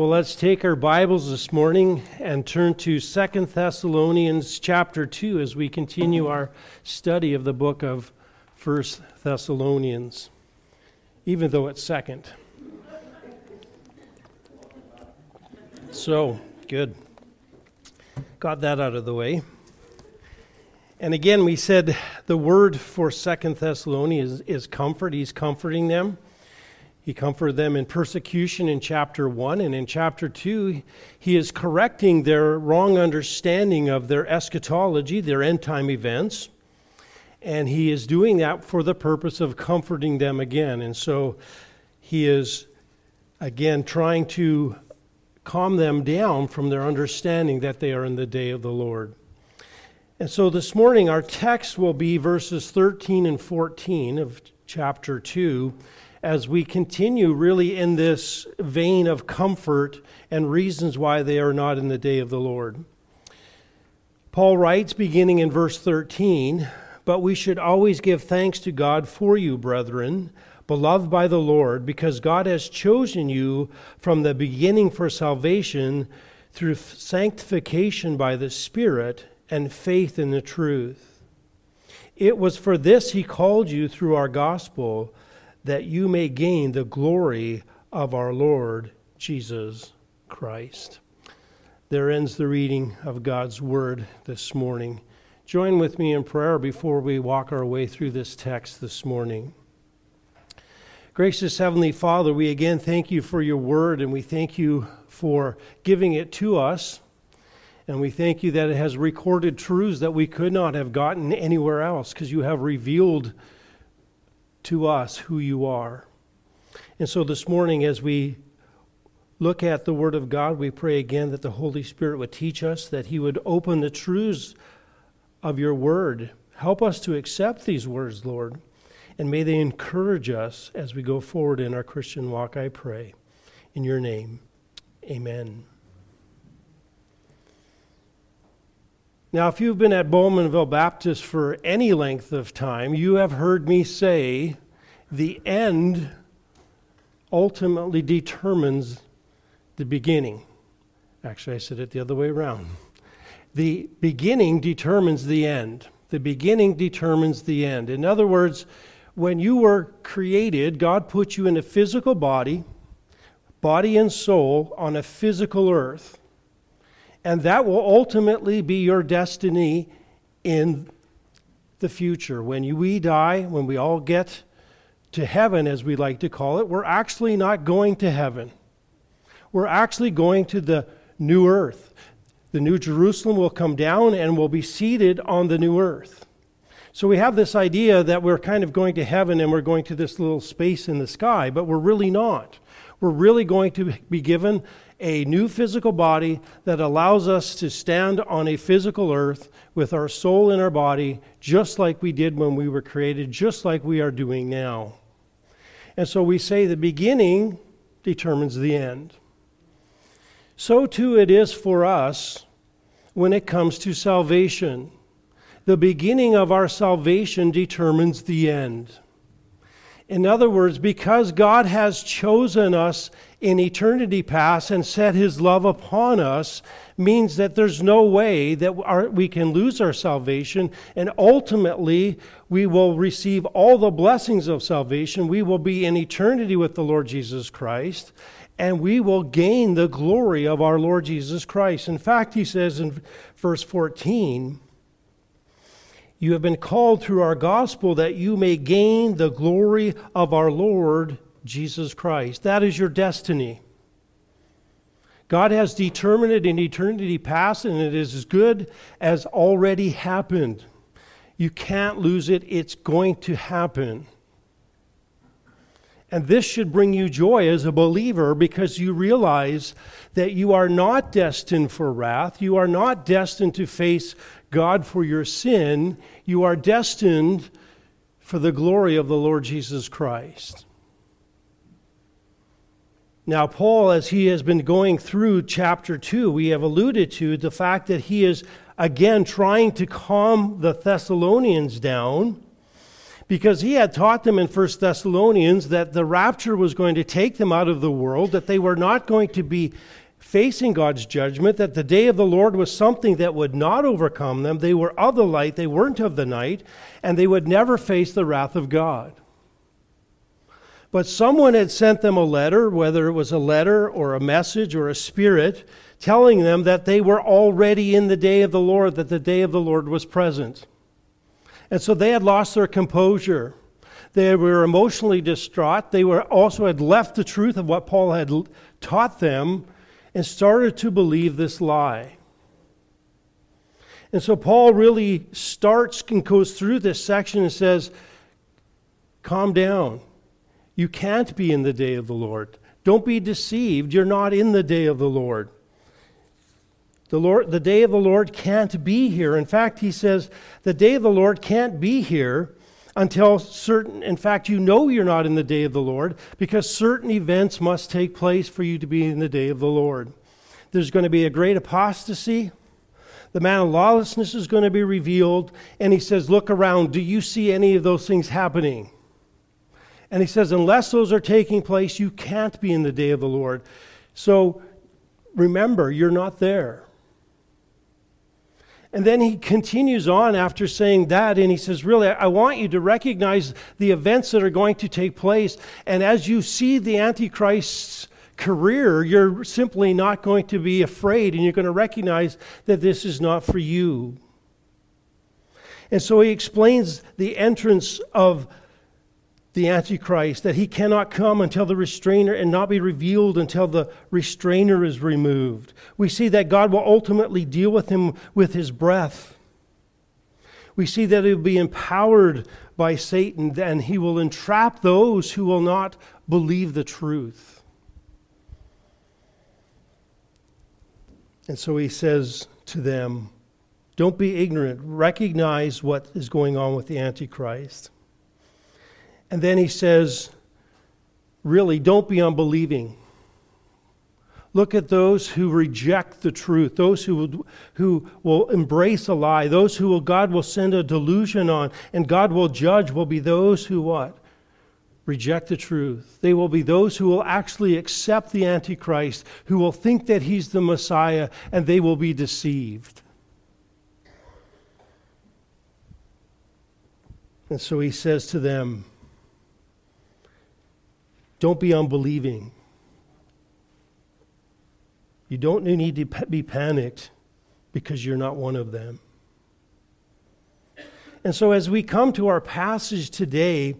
Well, let's take our Bibles this morning and turn to Second Thessalonians chapter 2 as we continue our study of the book of First Thessalonians, even though it's second. So, good. Got that out of the way. And again, we said the word for Second Thessalonians is, is comfort. He's comforting them. He comforted them in persecution in chapter 1, and in chapter 2, he is correcting their wrong understanding of their eschatology, their end time events. And he is doing that for the purpose of comforting them again. And so he is, again, trying to calm them down from their understanding that they are in the day of the Lord. And so this morning, our text will be verses 13 and 14 of chapter 2 as we continue really in this vein of comfort and reasons why they are not in the day of the Lord. Paul writes, beginning in verse 13, But we should always give thanks to God for you, brethren, beloved by the Lord, because God has chosen you from the beginning for salvation through sanctification by the Spirit and faith in the truth. It was for this he called you through our gospel that you may gain the glory of our Lord Jesus Christ. There ends the reading of God's word this morning. Join with me in prayer before we walk our way through this text this morning. Gracious Heavenly Father, we again thank you for your word and we thank you for giving it to us. And we thank you that it has recorded truths that we could not have gotten anywhere else because you have revealed to us who you are. And so this morning, as we look at the Word of God, we pray again that the Holy Spirit would teach us, that He would open the truths of your Word. Help us to accept these words, Lord, and may they encourage us as we go forward in our Christian walk, I pray. In your name, amen. Now, if you've been at Bowmanville Baptist for any length of time, you have heard me say the end ultimately determines the beginning. Actually, I said it the other way around. The beginning determines the end. The beginning determines the end. In other words, when you were created, God put you in a physical body, body and soul, on a physical earth. And that will ultimately be your destiny in the future. When we die, when we all get to heaven, as we like to call it, we're actually not going to heaven. We're actually going to the new earth. The new Jerusalem will come down and will be seated on the new earth. So we have this idea that we're kind of going to heaven and we're going to this little space in the sky, but we're really not. We're really going to be given a new physical body that allows us to stand on a physical earth with our soul in our body, just like we did when we were created, just like we are doing now. And so we say the beginning determines the end. So too it is for us when it comes to salvation. The beginning of our salvation determines the end. In other words, because God has chosen us in eternity past and set his love upon us, means that there's no way that we can lose our salvation, and ultimately we will receive all the blessings of salvation. We will be in eternity with the Lord Jesus Christ, and we will gain the glory of our Lord Jesus Christ. In fact, he says in verse 14, you have been called through our gospel that you may gain the glory of our Lord Jesus Christ. That is your destiny. God has determined it in eternity past, and it is as good as already happened. You can't lose it, it's going to happen. And this should bring you joy as a believer because you realize that you are not destined for wrath. You are not destined to face God for your sin, you are destined for the glory of the Lord Jesus Christ. Now, Paul, as he has been going through chapter 2, we have alluded to the fact that he is again trying to calm the Thessalonians down because he had taught them in 1 Thessalonians that the rapture was going to take them out of the world, that they were not going to be facing God's judgment, that the day of the Lord was something that would not overcome them. They were of the light, they weren't of the night, and they would never face the wrath of God. But someone had sent them a letter, whether it was a letter or a message or a spirit, telling them that they were already in the day of the Lord, that the day of the Lord was present. And so they had lost their composure. They were emotionally distraught. They were also had left the truth of what Paul had taught them and started to believe this lie. And so Paul really starts and goes through this section and says, Calm down. You can't be in the day of the Lord. Don't be deceived. You're not in the day of the Lord. The, Lord, the day of the Lord can't be here. In fact, he says the day of the Lord can't be here until certain, in fact, you know you're not in the day of the Lord because certain events must take place for you to be in the day of the Lord. There's going to be a great apostasy. The man of lawlessness is going to be revealed. And he says, Look around. Do you see any of those things happening? And he says, Unless those are taking place, you can't be in the day of the Lord. So remember, you're not there. And then he continues on after saying that, and he says, Really, I want you to recognize the events that are going to take place. And as you see the Antichrist's career, you're simply not going to be afraid, and you're going to recognize that this is not for you. And so he explains the entrance of the Antichrist, that he cannot come until the restrainer and not be revealed until the restrainer is removed. We see that God will ultimately deal with him with his breath. We see that he will be empowered by Satan and he will entrap those who will not believe the truth. And so he says to them, Don't be ignorant, recognize what is going on with the Antichrist. And then he says, really, don't be unbelieving. Look at those who reject the truth, those who will, who will embrace a lie, those who will, God will send a delusion on, and God will judge will be those who what? Reject the truth. They will be those who will actually accept the Antichrist, who will think that he's the Messiah, and they will be deceived. And so he says to them, don't be unbelieving. You don't need to be panicked because you're not one of them. And so, as we come to our passage today,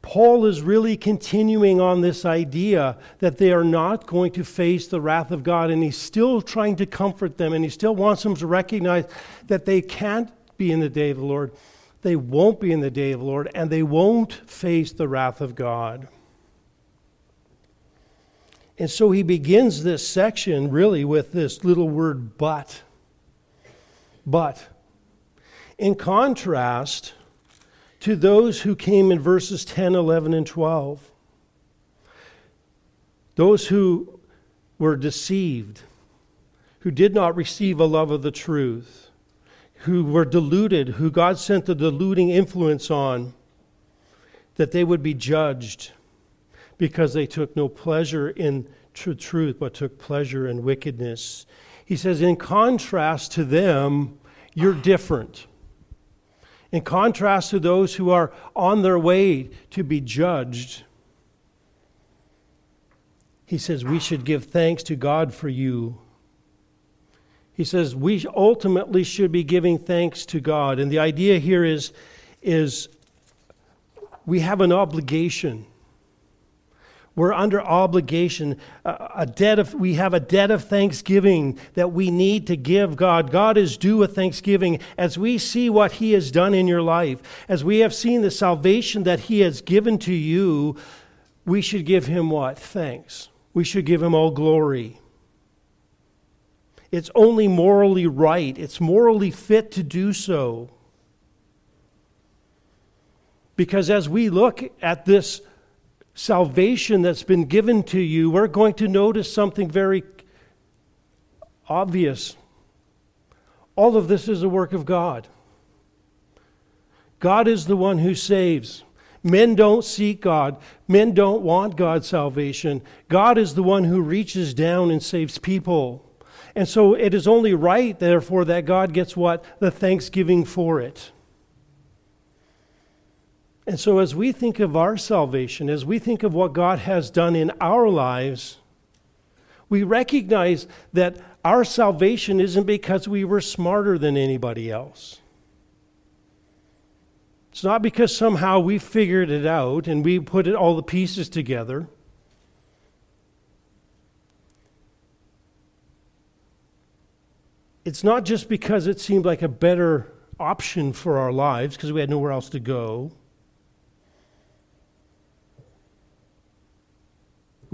Paul is really continuing on this idea that they are not going to face the wrath of God, and he's still trying to comfort them, and he still wants them to recognize that they can't be in the day of the Lord. They won't be in the day of the Lord, and they won't face the wrath of God. And so he begins this section really with this little word but. But. In contrast to those who came in verses 10, 11, and 12, those who were deceived, who did not receive a love of the truth, who were deluded, who God sent the deluding influence on, that they would be judged because they took no pleasure in tr- truth, but took pleasure in wickedness. He says, in contrast to them, you're different. In contrast to those who are on their way to be judged, he says, we should give thanks to God for you. He says, we ultimately should be giving thanks to God. And the idea here is, is we have an obligation we're under obligation, a debt of, we have a debt of thanksgiving that we need to give God. God is due a thanksgiving as we see what He has done in your life, as we have seen the salvation that He has given to you. We should give Him what? Thanks. We should give Him all glory. It's only morally right, it's morally fit to do so. Because as we look at this salvation that's been given to you, we're going to notice something very obvious. All of this is a work of God. God is the one who saves. Men don't seek God. Men don't want God's salvation. God is the one who reaches down and saves people. And so it is only right, therefore, that God gets what? The thanksgiving for it. And so, as we think of our salvation, as we think of what God has done in our lives, we recognize that our salvation isn't because we were smarter than anybody else. It's not because somehow we figured it out and we put it, all the pieces together. It's not just because it seemed like a better option for our lives because we had nowhere else to go.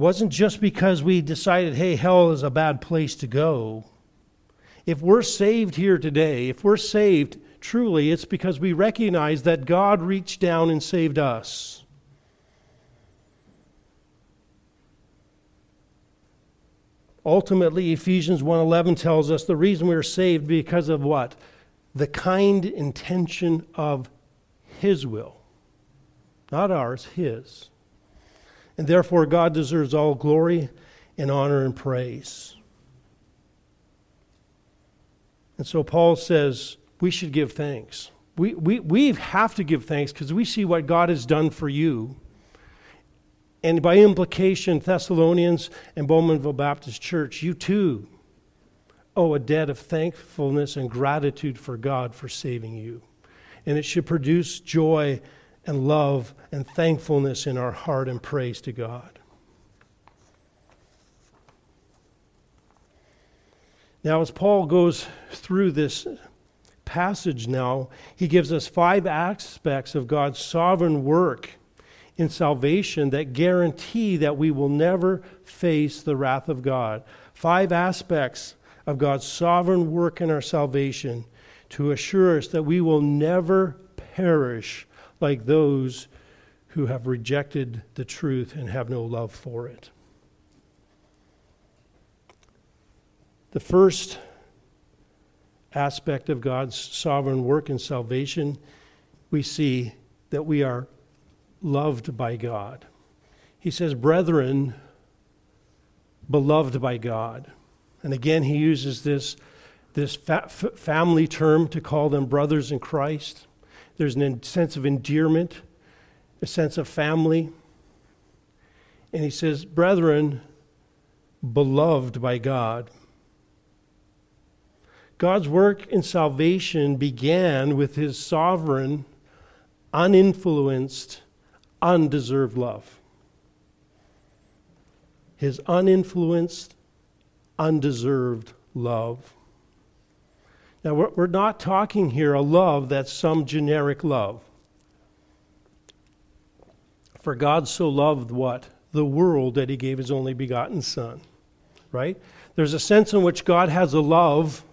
Wasn't just because we decided, hey, hell is a bad place to go. If we're saved here today, if we're saved truly, it's because we recognize that God reached down and saved us. Ultimately, Ephesians 1:11 tells us the reason we are saved because of what? The kind intention of his will. Not ours, his. And therefore God deserves all glory and honor and praise. And so Paul says, we should give thanks. We, we, we have to give thanks because we see what God has done for you. And by implication, Thessalonians and Bowmanville Baptist Church, you too owe a debt of thankfulness and gratitude for God for saving you. And it should produce joy and love and thankfulness in our heart and praise to God. Now, as Paul goes through this passage now, he gives us five aspects of God's sovereign work in salvation that guarantee that we will never face the wrath of God. Five aspects of God's sovereign work in our salvation to assure us that we will never perish like those who have rejected the truth and have no love for it. The first aspect of God's sovereign work in salvation, we see that we are loved by God. He says, Brethren, beloved by God. And again, he uses this, this fa- family term to call them brothers in Christ. There's a sense of endearment, a sense of family. And he says, Brethren, beloved by God. God's work in salvation began with his sovereign, uninfluenced, undeserved love. His uninfluenced, undeserved love. Now, we're, we're not talking here a love that's some generic love. For God so loved what? The world that he gave his only begotten Son. Right? There's a sense in which God has a love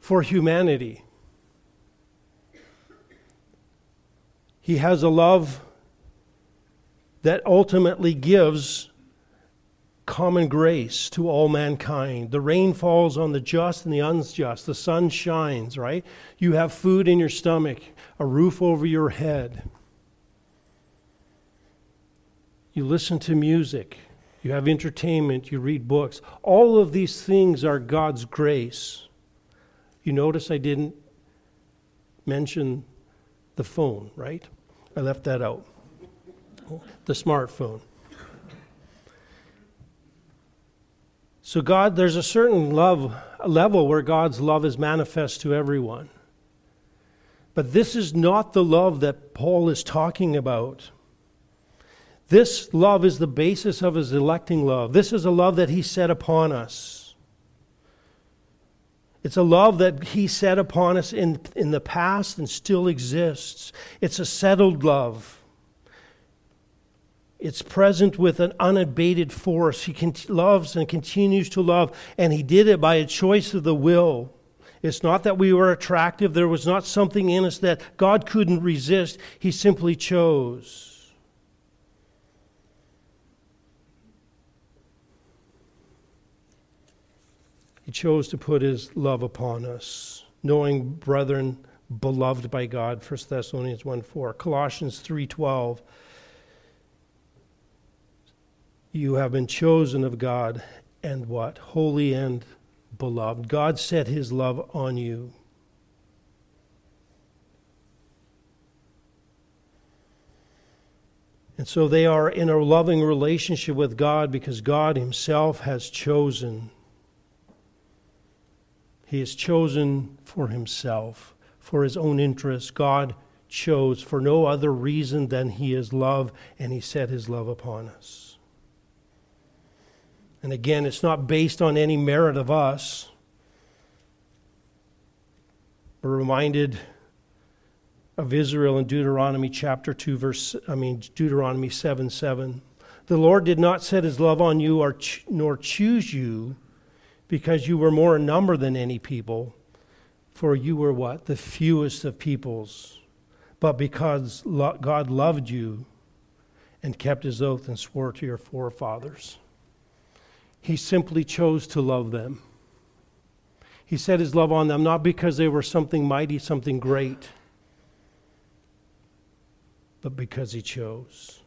for humanity. He has a love that ultimately gives common grace to all mankind. The rain falls on the just and the unjust. The sun shines, right? You have food in your stomach, a roof over your head. You listen to music, you have entertainment, you read books. All of these things are God's grace. You notice I didn't mention the phone, right? I left that out. The smartphone. So God, there's a certain love level where God's love is manifest to everyone. But this is not the love that Paul is talking about. This love is the basis of his electing love. This is a love that he set upon us. It's a love that He set upon us in, in the past and still exists. It's a settled love. It's present with an unabated force. He loves and continues to love, and He did it by a choice of the will. It's not that we were attractive, there was not something in us that God couldn't resist. He simply chose. He chose to put his love upon us, knowing, brethren, beloved by God, 1 Thessalonians 1 4. Colossians 3 12. You have been chosen of God and what? Holy and beloved. God set his love on you. And so they are in a loving relationship with God because God Himself has chosen. He has chosen for Himself, for His own interest. God chose for no other reason than He is love, and He set His love upon us. And again, it's not based on any merit of us. We're reminded of Israel in Deuteronomy chapter 2 verse I mean Deuteronomy 7 7. The Lord did not set his love on you or ch- nor choose you because you were more in number than any people for you were what the fewest of peoples but because lo- God loved you and kept his oath and swore to your forefathers. He simply chose to love them. He set his love on them not because they were something mighty, something great but because he chose.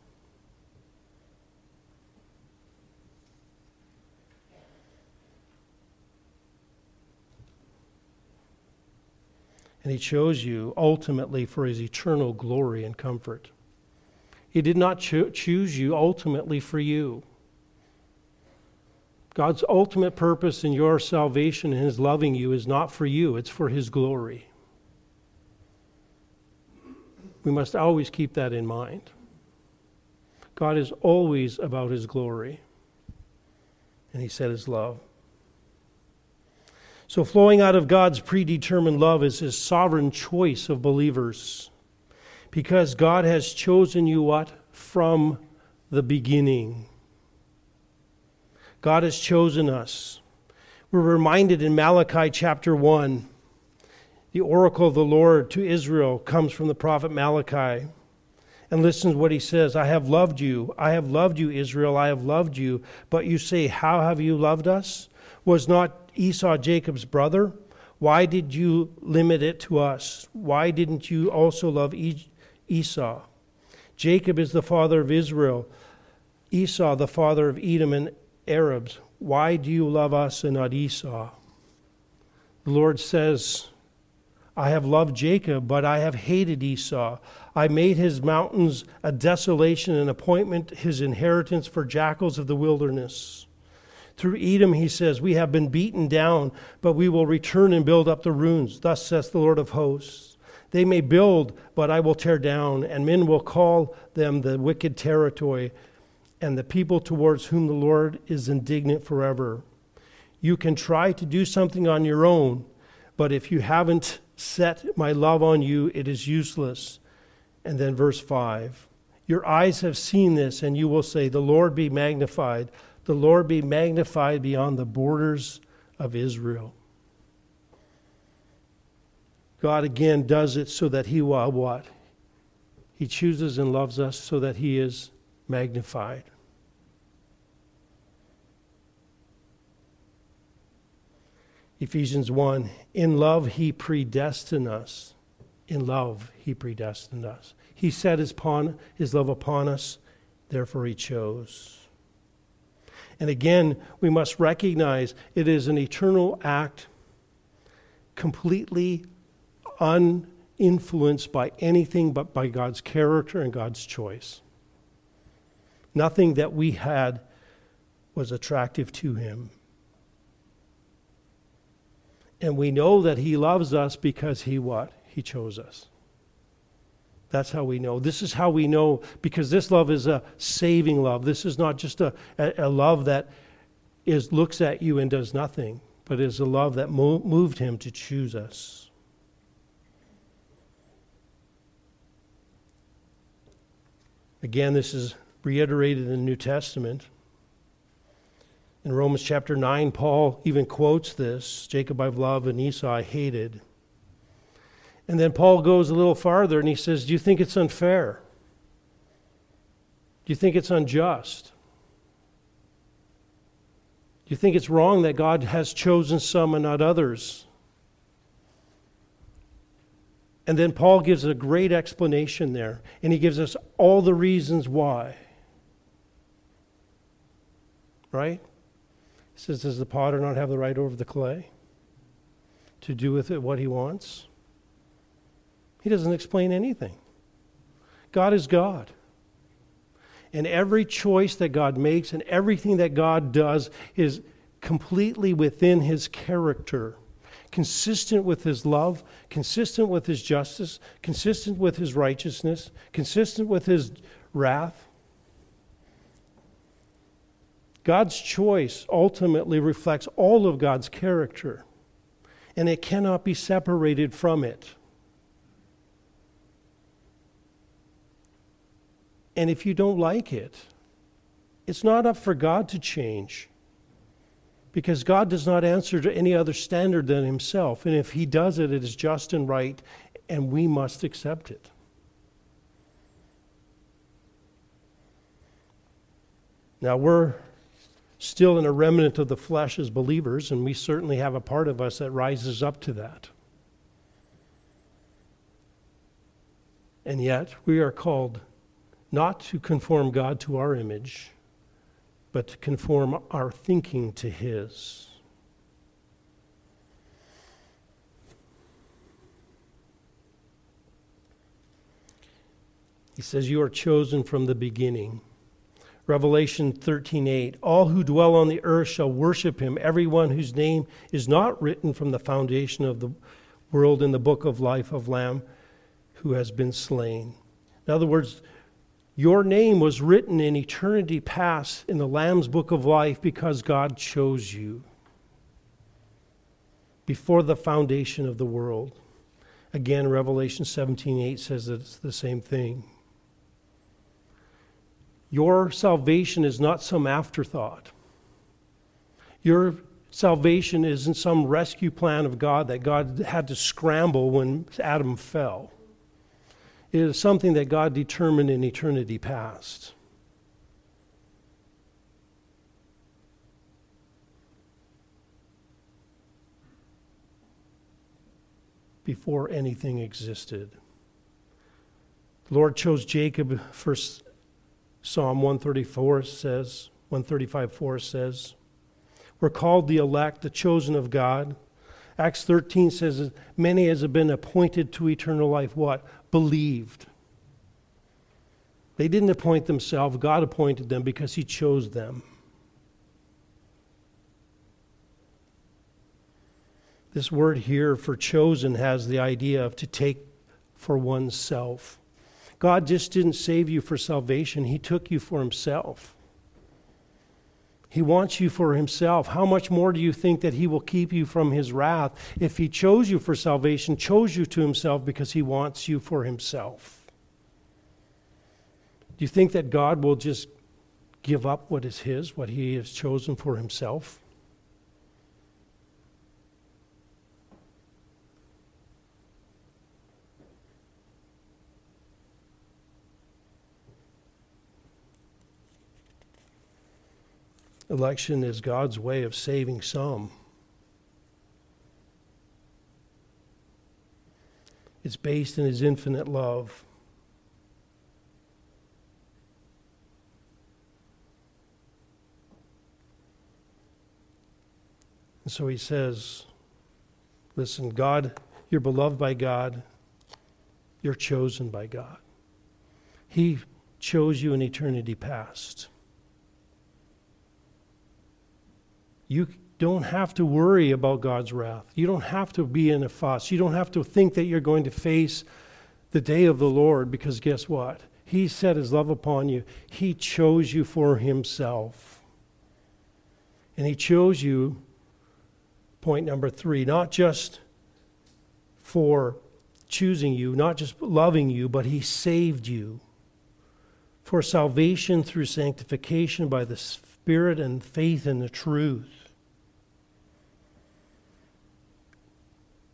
And he chose you ultimately for his eternal glory and comfort. He did not cho- choose you ultimately for you. God's ultimate purpose in your salvation and his loving you is not for you, it's for his glory. We must always keep that in mind. God is always about his glory, and he said his love. So, flowing out of God's predetermined love is his sovereign choice of believers. Because God has chosen you what? From the beginning. God has chosen us. We're reminded in Malachi chapter 1 the oracle of the Lord to Israel comes from the prophet Malachi. And listen to what he says I have loved you. I have loved you, Israel. I have loved you. But you say, How have you loved us? Was not Esau Jacob's brother? Why did you limit it to us? Why didn't you also love Esau? Jacob is the father of Israel, Esau the father of Edom and Arabs. Why do you love us and not Esau? The Lord says, I have loved Jacob, but I have hated Esau. I made his mountains a desolation and appointment his inheritance for jackals of the wilderness. Through Edom, he says, We have been beaten down, but we will return and build up the ruins. Thus says the Lord of hosts. They may build, but I will tear down, and men will call them the wicked territory, and the people towards whom the Lord is indignant forever. You can try to do something on your own, but if you haven't set my love on you, it is useless. And then verse 5 Your eyes have seen this, and you will say, The Lord be magnified, the Lord be magnified beyond the borders of Israel. God again does it so that He will what? He chooses and loves us so that He is magnified. Ephesians 1 In love, he predestined us. In love, he predestined us. He set his, pawn, his love upon us, therefore, he chose. And again, we must recognize it is an eternal act, completely uninfluenced by anything but by God's character and God's choice. Nothing that we had was attractive to him. And we know that he loves us because he what? He chose us. That's how we know. This is how we know because this love is a saving love. This is not just a, a, a love that is looks at you and does nothing, but is a love that mo- moved him to choose us. Again, this is reiterated in the New Testament. In Romans chapter 9, Paul even quotes this Jacob I've loved and Esau I hated. And then Paul goes a little farther and he says, Do you think it's unfair? Do you think it's unjust? Do you think it's wrong that God has chosen some and not others? And then Paul gives a great explanation there, and he gives us all the reasons why. Right? He says, Does the potter not have the right over the clay to do with it what he wants? He doesn't explain anything. God is God. And every choice that God makes and everything that God does is completely within his character, consistent with his love, consistent with his justice, consistent with his righteousness, consistent with his wrath. God's choice ultimately reflects all of God's character, and it cannot be separated from it. And if you don't like it, it's not up for God to change. Because God does not answer to any other standard than Himself. And if He does it, it is just and right, and we must accept it. Now, we're still in a remnant of the flesh as believers, and we certainly have a part of us that rises up to that. And yet, we are called not to conform God to our image, but to conform our thinking to His. He says, You are chosen from the beginning. Revelation 13:8 All who dwell on the earth shall worship him everyone whose name is not written from the foundation of the world in the book of life of lamb who has been slain. In other words, your name was written in eternity past in the Lamb's book of life because God chose you before the foundation of the world. Again, Revelation 17:8 says that it's the same thing. Your salvation is not some afterthought. Your salvation isn't some rescue plan of God that God had to scramble when Adam fell. It is something that God determined in eternity past. Before anything existed. The Lord chose Jacob, first Psalm 134 says, 135 4 says, We're called the elect, the chosen of God. Acts 13 says, Many as have been appointed to eternal life, what? believed. They didn't appoint themselves, God appointed them because He chose them. This word here for chosen has the idea of to take for oneself. God just didn't save you for salvation, He took you for Himself. He wants you for himself. How much more do you think that he will keep you from his wrath if he chose you for salvation, chose you to himself because he wants you for himself? Do you think that God will just give up what is his, what he has chosen for himself? Election is God's way of saving some. It's based in his infinite love. And so he says, Listen, God, you're beloved by God, you're chosen by God. He chose you in eternity past. You don't have to worry about God's wrath. You don't have to be in a fuss. You don't have to think that you're going to face the day of the Lord because guess what? He set his love upon you. He chose you for himself. And he chose you, point number three, not just for choosing you, not just loving you, but he saved you for salvation through sanctification by the Spirit and faith in the truth.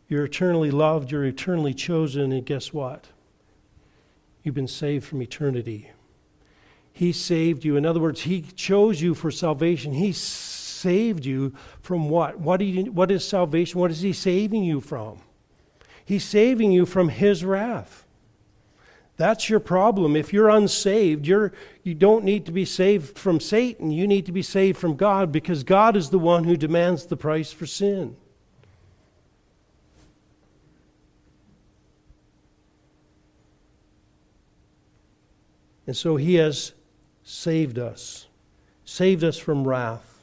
You're eternally loved, you're eternally chosen, and guess what? You've been saved from eternity. He saved you. In other words, He chose you for salvation. He saved you from what? What, you, what is salvation? What is He saving you from? He's saving you from His wrath. That's your problem. If you're unsaved, you're, you don't need to be saved from Satan. You need to be saved from God because God is the one who demands the price for sin. And so he has saved us, saved us from wrath.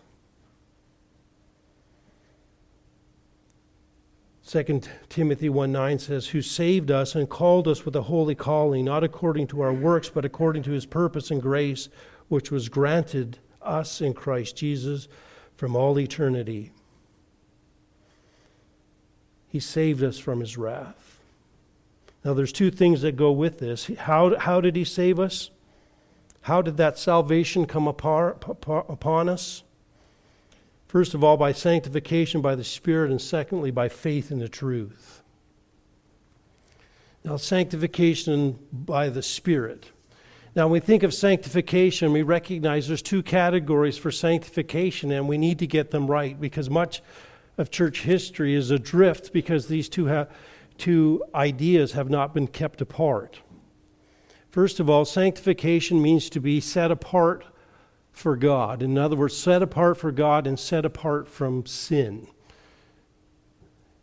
2 Timothy 1 9 says, Who saved us and called us with a holy calling, not according to our works, but according to his purpose and grace, which was granted us in Christ Jesus from all eternity. He saved us from his wrath. Now, there's two things that go with this. How, how did he save us? How did that salvation come apart, upon us? First of all, by sanctification by the Spirit, and secondly, by faith in the truth. Now, sanctification by the Spirit. Now, when we think of sanctification, we recognize there's two categories for sanctification, and we need to get them right because much of church history is adrift because these two, ha- two ideas have not been kept apart. First of all, sanctification means to be set apart for God. In other words, set apart for God and set apart from sin.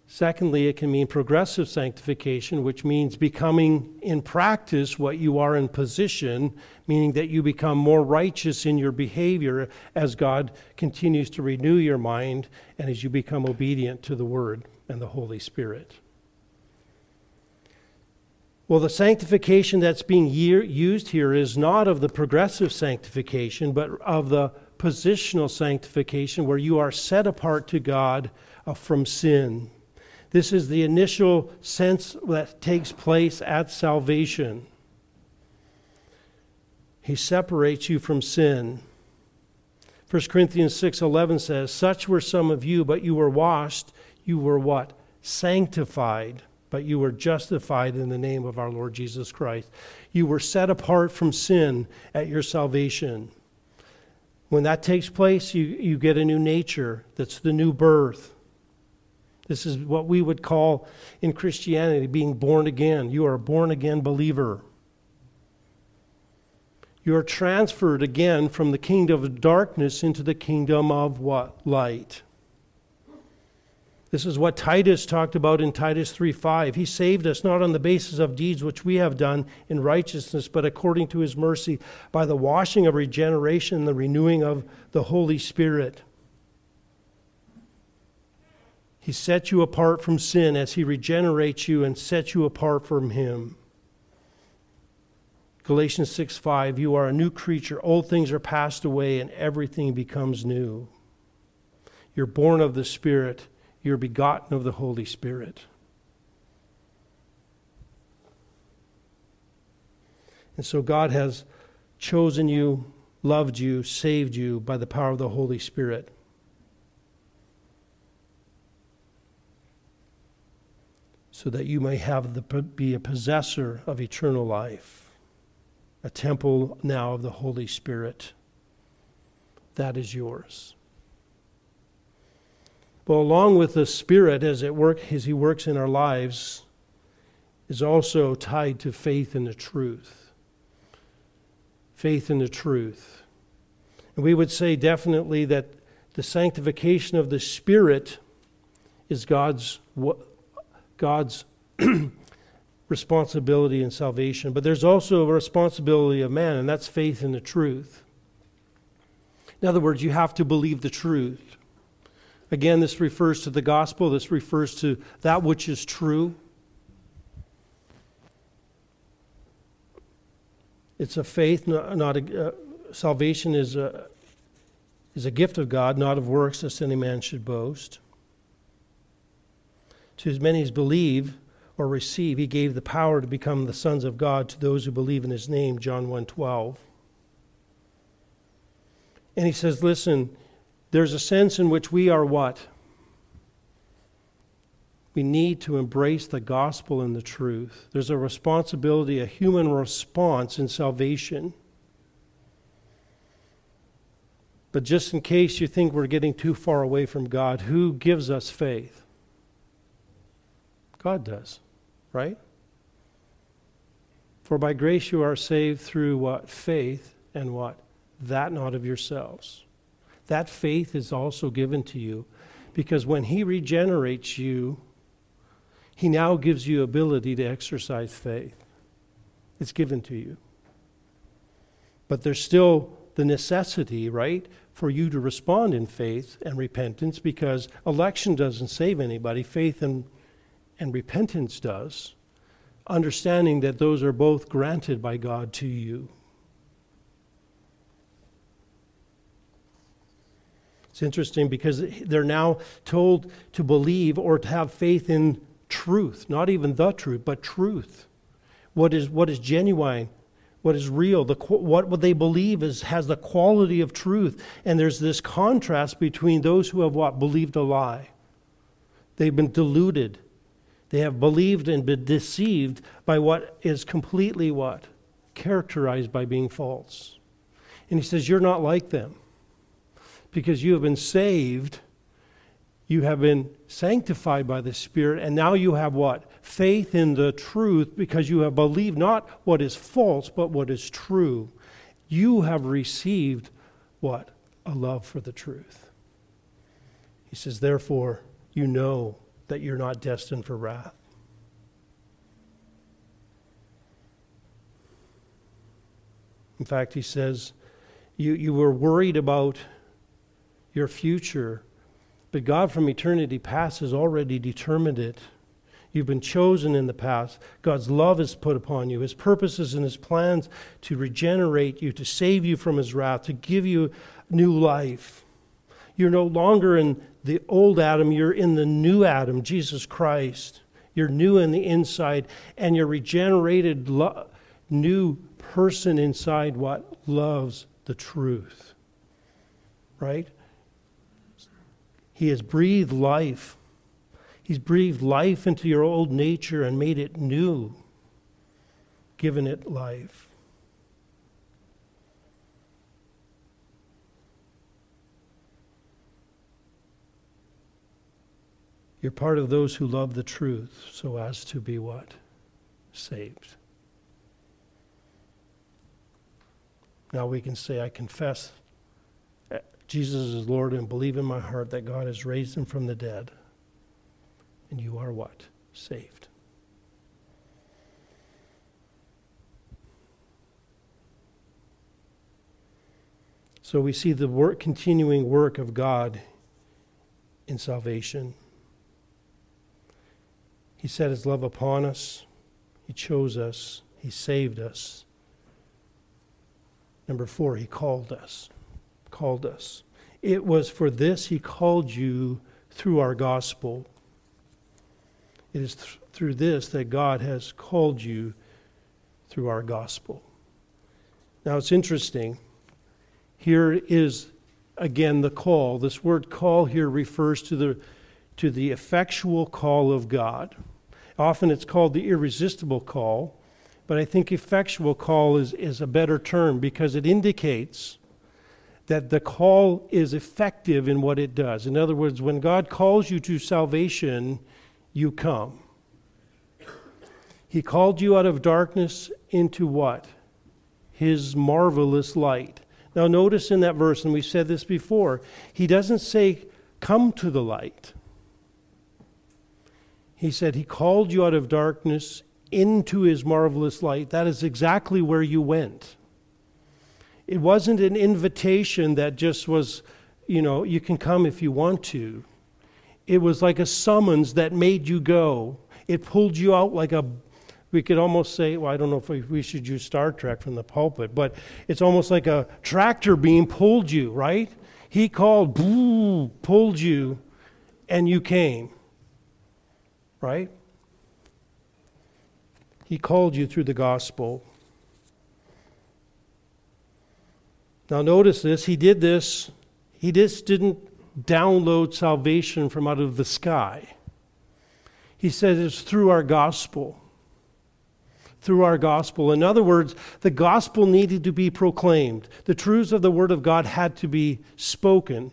Secondly, it can mean progressive sanctification, which means becoming in practice what you are in position, meaning that you become more righteous in your behavior as God continues to renew your mind and as you become obedient to the Word and the Holy Spirit. Well, the sanctification that's being used here is not of the progressive sanctification, but of the positional sanctification where you are set apart to God uh, from sin. This is the initial sense that takes place at salvation. He separates you from sin. 1 Corinthians 6:11 says, "Such were some of you, but you were washed, you were what? Sanctified." But you were justified in the name of our Lord Jesus Christ. You were set apart from sin at your salvation. When that takes place, you, you get a new nature. That's the new birth. This is what we would call in Christianity being born again. You are a born again believer. You are transferred again from the kingdom of darkness into the kingdom of what? Light. This is what Titus talked about in Titus 3:5. He saved us not on the basis of deeds which we have done in righteousness, but according to his mercy by the washing of regeneration and the renewing of the Holy Spirit. He set you apart from sin as he regenerates you and sets you apart from him. Galatians 6:5 You are a new creature. Old things are passed away and everything becomes new. You're born of the Spirit you're begotten of the Holy Spirit. And so God has chosen you, loved you, saved you by the power of the Holy Spirit. So that you may have the, be a possessor of eternal life, a temple now of the Holy Spirit. That is yours. Well, along with the Spirit as it work as He works in our lives, is also tied to faith in the truth. Faith in the truth. And we would say definitely that the sanctification of the Spirit is God's God's responsibility in salvation. But there's also a responsibility of man, and that's faith in the truth. In other words, you have to believe the truth. Again, this refers to the gospel, this refers to that which is true. It's a faith, not, not a, uh, salvation is a, is a gift of God, not of works, lest any man should boast. To as many as believe or receive, he gave the power to become the sons of God to those who believe in his name, John 1.12. And he says, listen, there's a sense in which we are what? We need to embrace the gospel and the truth. There's a responsibility, a human response in salvation. But just in case you think we're getting too far away from God, who gives us faith? God does. right? For by grace you are saved through what? Faith and what? That not of yourselves. That faith is also given to you because when He regenerates you, He now gives you ability to exercise faith. It's given to you. But there's still the necessity, right, for you to respond in faith and repentance because election doesn't save anybody, faith and, and repentance does, understanding that those are both granted by God to you. It's interesting because they're now told to believe or to have faith in truth, not even the truth, but truth. What is, what is genuine, what is real, the, what, what they believe is, has the quality of truth. And there's this contrast between those who have what? Believed a lie. They've been deluded. They have believed and been deceived by what is completely what? Characterized by being false. And he says, You're not like them because you have been saved, you have been sanctified by the Spirit, and now you have what? Faith in the truth because you have believed not what is false, but what is true. You have received what? A love for the truth. He says, therefore, you know that you're not destined for wrath. In fact, he says, you, you were worried about your future. But God from eternity past has already determined it. You've been chosen in the past. God's love is put upon you. His purposes and His plans to regenerate you, to save you from His wrath, to give you new life. You're no longer in the old Adam, you're in the new Adam, Jesus Christ. You're new in the inside, and your regenerated lo- new person inside what loves the truth. Right? He has breathed life. He's breathed life into your old nature and made it new, given it life. You're part of those who love the truth so as to be what? Saved. Now we can say, I confess Jesus is Lord and believe in my heart that God has raised him from the dead. And you are what? Saved. So we see the work, continuing work of God in salvation. He set his love upon us. He chose us. He saved us. Number four, he called us called us. It was for this he called you through our gospel. It is th- through this that God has called you through our gospel. Now it's interesting. Here is again the call. This word call here refers to the to the effectual call of God. Often it's called the irresistible call, but I think effectual call is, is a better term because it indicates that the call is effective in what it does. In other words, when God calls you to salvation, you come. He called you out of darkness into what? His marvelous light. Now, notice in that verse, and we've said this before, he doesn't say, Come to the light. He said, He called you out of darkness into His marvelous light. That is exactly where you went. It wasn't an invitation that just was, you know, you can come if you want to. It was like a summons that made you go. It pulled you out like a, we could almost say, well, I don't know if we, should use Star Trek from the pulpit, but it's almost like a tractor beam pulled you, right? He called, boo, pulled you, and you came, right? He called you through the gospel. Now, notice this. He did this, he just didn't download salvation from out of the sky. He said it's through our gospel. Through our gospel. In other words, the gospel needed to be proclaimed. The truths of the Word of God had to be spoken.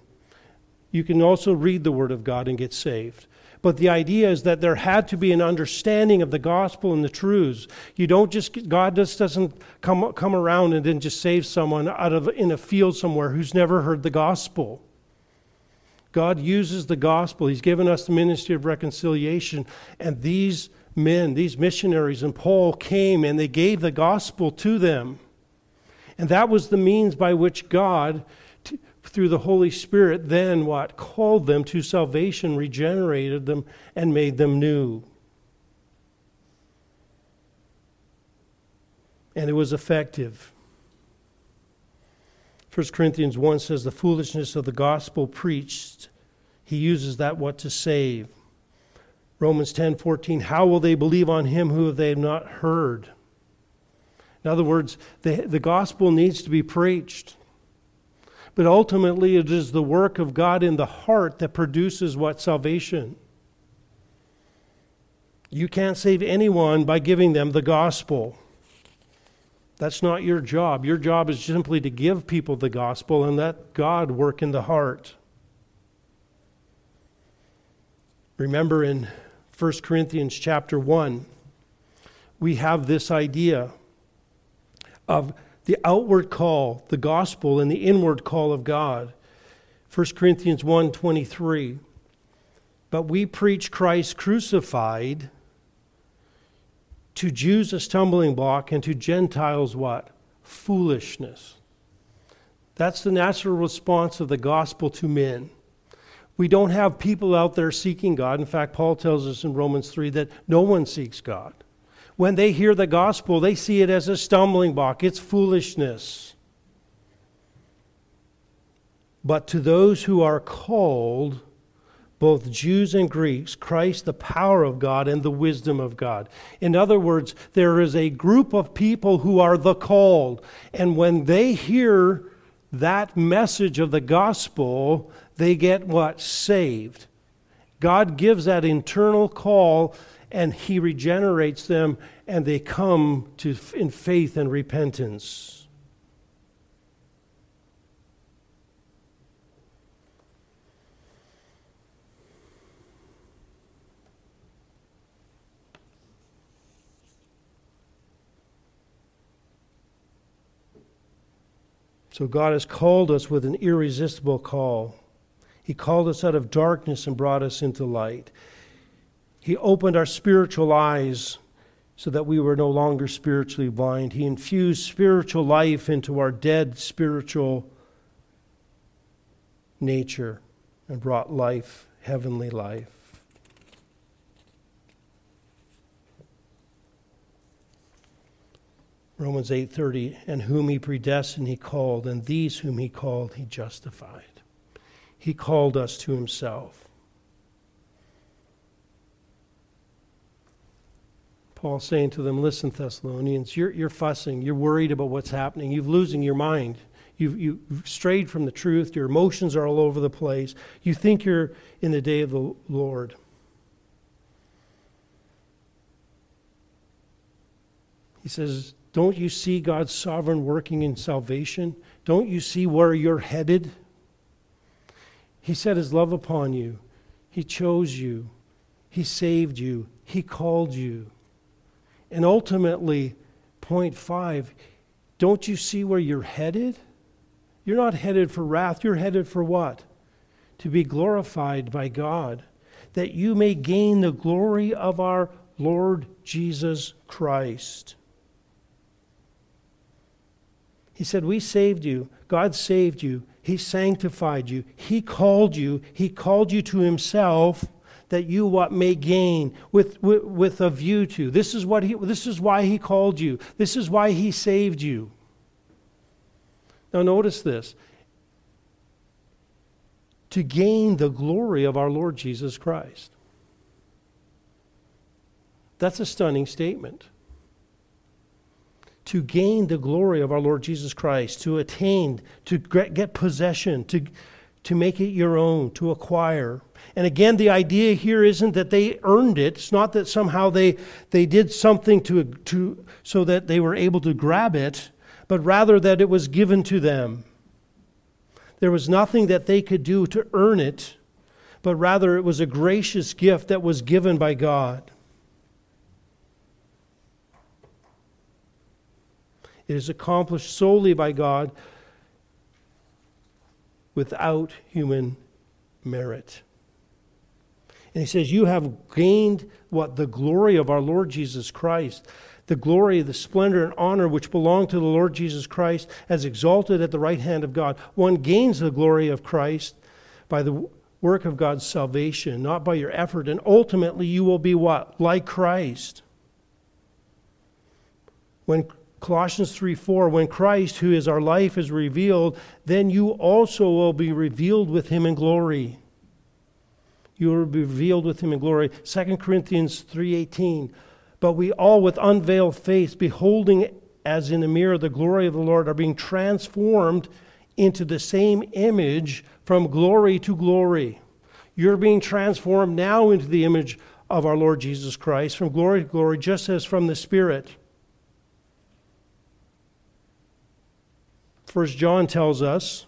You can also read the Word of God and get saved. But the idea is that there had to be an understanding of the gospel and the truths. You don't just, God just doesn't come, come around and then just save someone out of in a field somewhere who's never heard the gospel. God uses the gospel. He's given us the ministry of reconciliation. And these men, these missionaries, and Paul came and they gave the gospel to them. And that was the means by which God, through the Holy Spirit, then what? Called them to salvation, regenerated them, and made them new. And it was effective. 1 Corinthians 1 says, The foolishness of the gospel preached, he uses that what to save. Romans 10 14, how will they believe on him who they have not heard? In other words, the, the gospel needs to be preached. But ultimately, it is the work of God in the heart that produces what? Salvation. You can't save anyone by giving them the gospel. That's not your job. Your job is simply to give people the gospel and let God work in the heart. Remember in 1 Corinthians chapter 1, we have this idea of the outward call, the gospel, and the inward call of God. 1 Corinthians 1 23. But we preach Christ crucified to Jews a stumbling block, and to Gentiles what? Foolishness. That's the natural response of the gospel to men. We don't have people out there seeking God. In fact, Paul tells us in Romans 3 that no one seeks God. When they hear the gospel, they see it as a stumbling block, it's foolishness. But to those who are called, both Jews and Greeks, Christ, the power of God and the wisdom of God. In other words, there is a group of people who are the called. And when they hear that message of the gospel, they get what? Saved. God gives that internal call and he regenerates them and they come to in faith and repentance. So God has called us with an irresistible call. He called us out of darkness and brought us into light. He opened our spiritual eyes so that we were no longer spiritually blind. He infused spiritual life into our dead spiritual nature and brought life, heavenly life. Romans 8:30 and whom he predestined he called and these whom he called he justified. He called us to himself. Paul saying to them, Listen, Thessalonians, you're, you're fussing. You're worried about what's happening. You're losing your mind. You've, you've strayed from the truth. Your emotions are all over the place. You think you're in the day of the Lord. He says, don't you see God's sovereign working in salvation? Don't you see where you're headed? He set his love upon you. He chose you. He saved you. He called you. And ultimately, point five, don't you see where you're headed? You're not headed for wrath. You're headed for what? To be glorified by God, that you may gain the glory of our Lord Jesus Christ. He said, We saved you. God saved you. He sanctified you. He called you. He called you to Himself that you what may gain with, with, with a view to. This is, what he, this is why He called you. This is why He saved you. Now, notice this to gain the glory of our Lord Jesus Christ. That's a stunning statement to gain the glory of our Lord Jesus Christ, to attain, to get possession, to, to make it your own, to acquire. And again, the idea here isn't that they earned it. It's not that somehow they, they did something to, to, so that they were able to grab it, but rather that it was given to them. There was nothing that they could do to earn it, but rather it was a gracious gift that was given by God. It is accomplished solely by God without human merit. And he says, You have gained what? The glory of our Lord Jesus Christ. The glory, the splendor, and honor which belong to the Lord Jesus Christ as exalted at the right hand of God. One gains the glory of Christ by the work of God's salvation, not by your effort. And ultimately, you will be what? Like Christ. When Colossians 3 4, when Christ, who is our life, is revealed, then you also will be revealed with him in glory. You will be revealed with him in glory. 2 Corinthians 3:18. But we all with unveiled face, beholding as in a mirror the glory of the Lord, are being transformed into the same image from glory to glory. You're being transformed now into the image of our Lord Jesus Christ, from glory to glory, just as from the Spirit. First John tells us,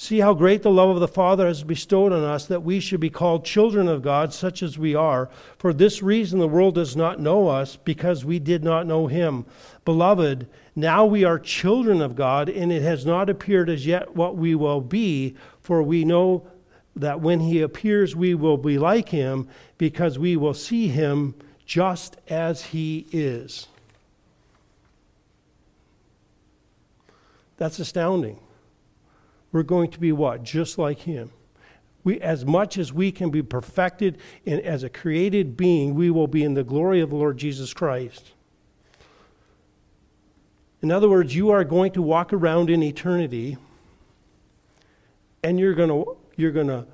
See how great the love of the Father has bestowed on us that we should be called children of God, such as we are. For this reason, the world does not know us, because we did not know him. Beloved, now we are children of God, and it has not appeared as yet what we will be, for we know that when he appears, we will be like him, because we will see him just as he is. That's astounding. We're going to be what? Just like Him. We, as much as we can be perfected in, as a created being, we will be in the glory of the Lord Jesus Christ. In other words, you are going to walk around in eternity and you're going to, you're going to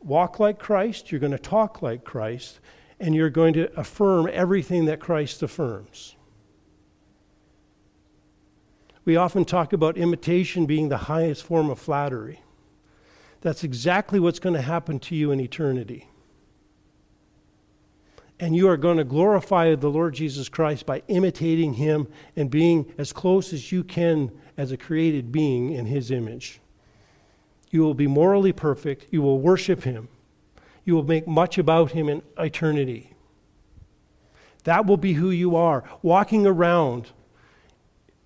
walk like Christ, you're going to talk like Christ, and you're going to affirm everything that Christ affirms. We often talk about imitation being the highest form of flattery. That's exactly what's going to happen to you in eternity. And you are going to glorify the Lord Jesus Christ by imitating him and being as close as you can as a created being in his image. You will be morally perfect. You will worship him. You will make much about him in eternity. That will be who you are, walking around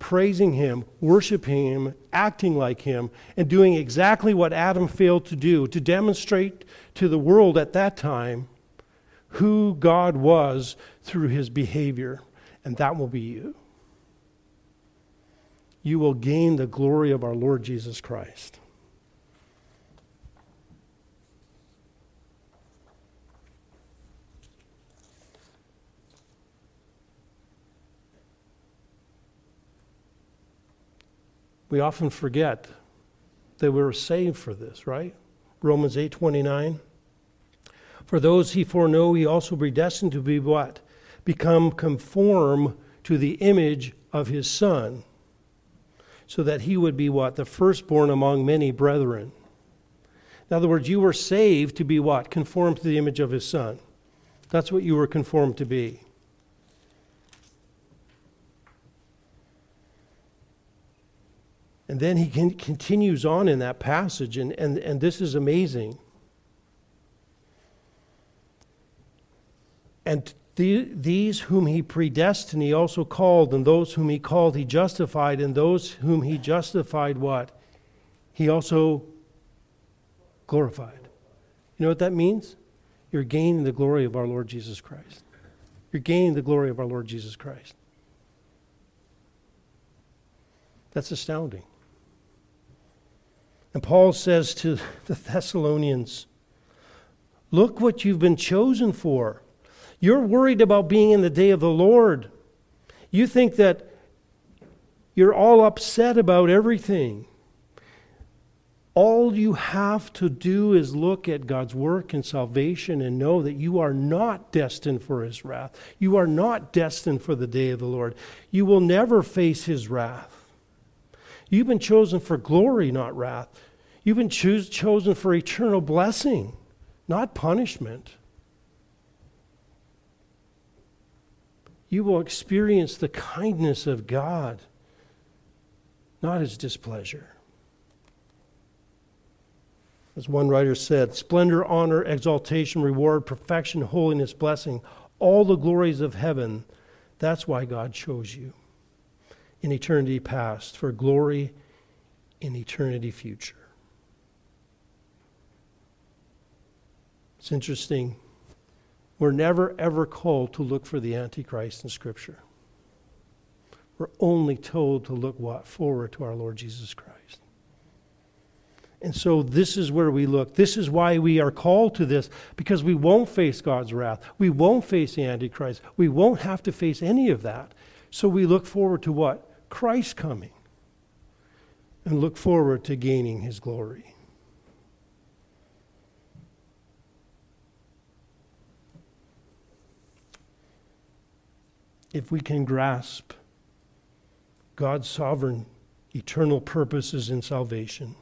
praising Him, worshiping Him, acting like Him, and doing exactly what Adam failed to do to demonstrate to the world at that time who God was through His behavior. And that will be you. You will gain the glory of our Lord Jesus Christ. We often forget that we were saved for this, right? Romans 8:29. For those he foreknow, he also predestined to be what? Become conform to the image of his son, so that he would be what? The firstborn among many brethren. In other words, you were saved to be what? Conformed to the image of his son. That's what you were conformed to be. And then he can, continues on in that passage, and, and, and this is amazing. And the, these whom he predestined, he also called, and those whom he called, he justified, and those whom he justified, what? He also glorified. You know what that means? You're gaining the glory of our Lord Jesus Christ. You're gaining the glory of our Lord Jesus Christ. That's astounding. And Paul says to the Thessalonians, Look what you've been chosen for. You're worried about being in the day of the Lord. You think that you're all upset about everything. All you have to do is look at God's work and salvation and know that you are not destined for his wrath. You are not destined for the day of the Lord. You will never face his wrath. You've been chosen for glory, not wrath. You've been chosen for eternal blessing, not punishment. You will experience the kindness of God, not his displeasure. As one writer said, splendor, honor, exaltation, reward, perfection, holiness, blessing, all the glories of heaven. That's why God chose you in eternity past for glory in eternity future. It's interesting. We're never ever called to look for the Antichrist in Scripture. We're only told to look what? Forward to our Lord Jesus Christ. And so this is where we look. This is why we are called to this, because we won't face God's wrath. We won't face the Antichrist. We won't have to face any of that. So we look forward to what? Christ coming. And look forward to gaining his glory. If we can grasp God's sovereign, eternal purposes in salvation,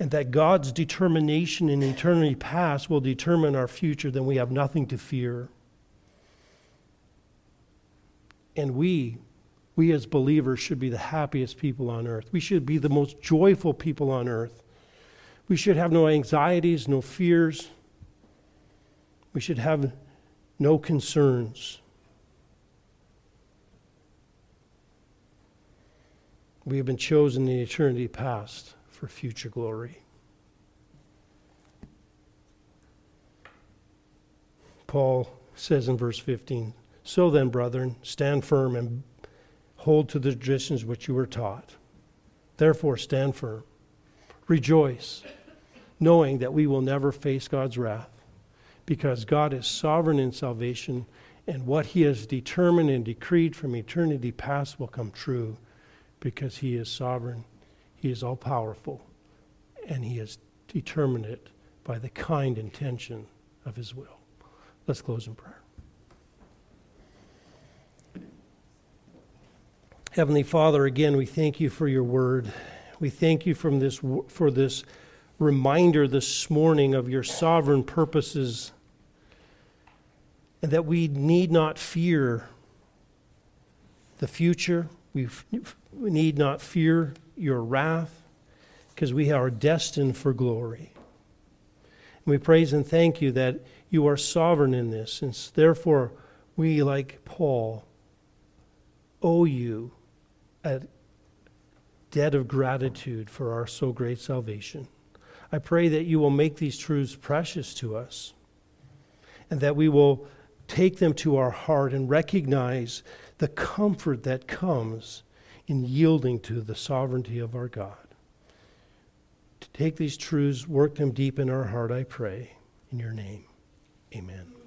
and that God's determination in eternity past will determine our future, then we have nothing to fear. And we, we as believers, should be the happiest people on earth. We should be the most joyful people on earth. We should have no anxieties, no fears. We should have no concerns. We have been chosen in eternity past for future glory. Paul says in verse 15 So then, brethren, stand firm and hold to the traditions which you were taught. Therefore, stand firm. Rejoice, knowing that we will never face God's wrath, because God is sovereign in salvation, and what he has determined and decreed from eternity past will come true, because he is sovereign he is all powerful, and He has determined it by the kind intention of His will. Let's close in prayer. Heavenly Father, again, we thank you for your word. We thank you from this, for this reminder this morning of your sovereign purposes and that we need not fear the future. we we need not fear your wrath because we are destined for glory. And we praise and thank you that you are sovereign in this. And therefore, we, like Paul, owe you a debt of gratitude for our so great salvation. I pray that you will make these truths precious to us and that we will take them to our heart and recognize the comfort that comes in yielding to the sovereignty of our God. To take these truths, work them deep in our heart, I pray. In your name, amen.